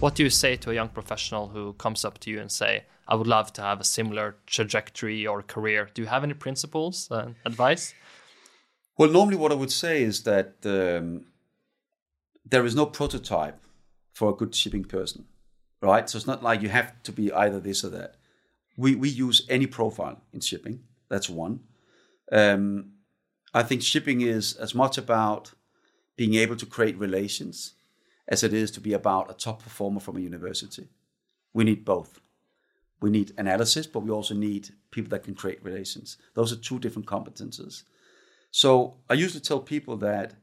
What do you say to a young professional who comes up to you and say, "I would love to have a similar trajectory or career"? Do you have any principles and advice? Well, normally what I would say is that um, there is no prototype for a good shipping person, right? So it's not like you have to be either this or that. We we use any profile in shipping. That's one. Um, I think shipping is as much about being able to create relations as it is to be about a top performer from a university. We need both. We need analysis, but we also need people that can create relations. Those are two different competences. So I usually tell people that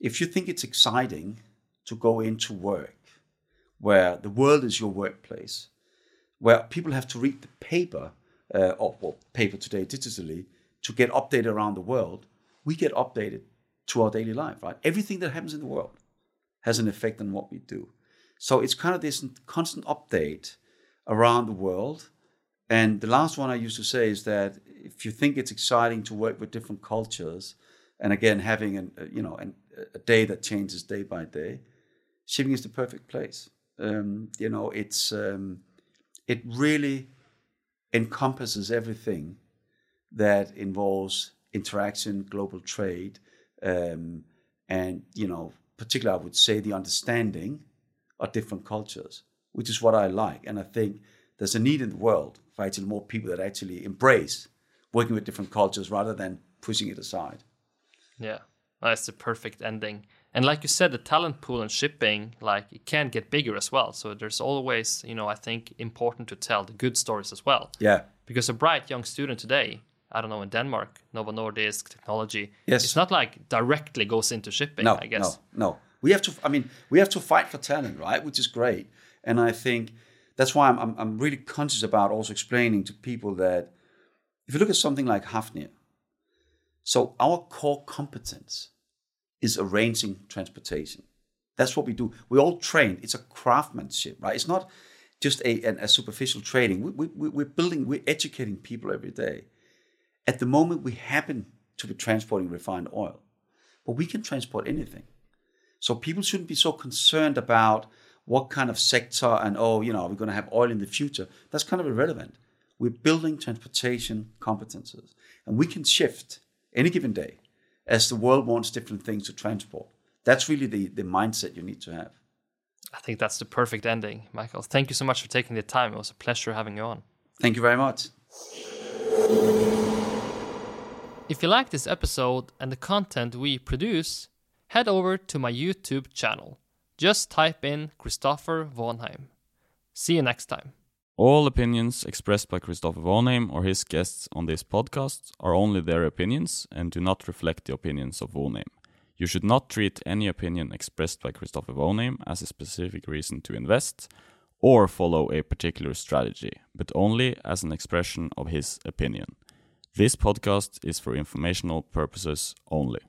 if you think it's exciting to go into work where the world is your workplace, where people have to read the paper, uh, or well, paper today digitally, to get updated around the world, we get updated to our daily life, right? Everything that happens in the world has an effect on what we do. So it's kind of this constant update around the world. And the last one I used to say is that if you think it's exciting to work with different cultures, and again having an, you know an, a day that changes day by day, shipping is the perfect place. Um, you know, it's um, it really encompasses everything that involves interaction, global trade, um, and you know, particularly I would say the understanding of different cultures, which is what I like, and I think there's a need in the world for actually more people that actually embrace working with different cultures rather than pushing it aside. Yeah, that's the perfect ending. And like you said, the talent pool in shipping, like it can get bigger as well. So there's always, you know, I think important to tell the good stories as well. Yeah. Because a bright young student today, I don't know, in Denmark, Novo Nordisk technology, Yes. it's not like directly goes into shipping, no, I guess. No, no. We have to. I mean, we have to fight for talent, right? Which is great, and I think that's why I'm, I'm, I'm really conscious about also explaining to people that if you look at something like Hafnia, so our core competence is arranging transportation. That's what we do. We all train. It's a craftsmanship, right? It's not just a, a, a superficial training. We, we, we're building, we're educating people every day. At the moment, we happen to be transporting refined oil, but we can transport anything. So people shouldn't be so concerned about what kind of sector and oh, you know, are we going to have oil in the future? That's kind of irrelevant. We're building transportation competences, and we can shift any given day as the world wants different things to transport. That's really the, the mindset you need to have. I think that's the perfect ending, Mikael. Thank you so much for taking the time. It was a pleasure having you on. Thank you very much. If you like this episode and the content we produce, head over to my YouTube channel. Just type in Christopher Vonheim. See you next time. All opinions expressed by Christopher Vonheim or his guests on this podcast are only their opinions and do not reflect the opinions of Vonheim. You should not treat any opinion expressed by Christopher Vonheim as a specific reason to invest or follow a particular strategy, but only as an expression of his opinion. This podcast is for informational purposes only.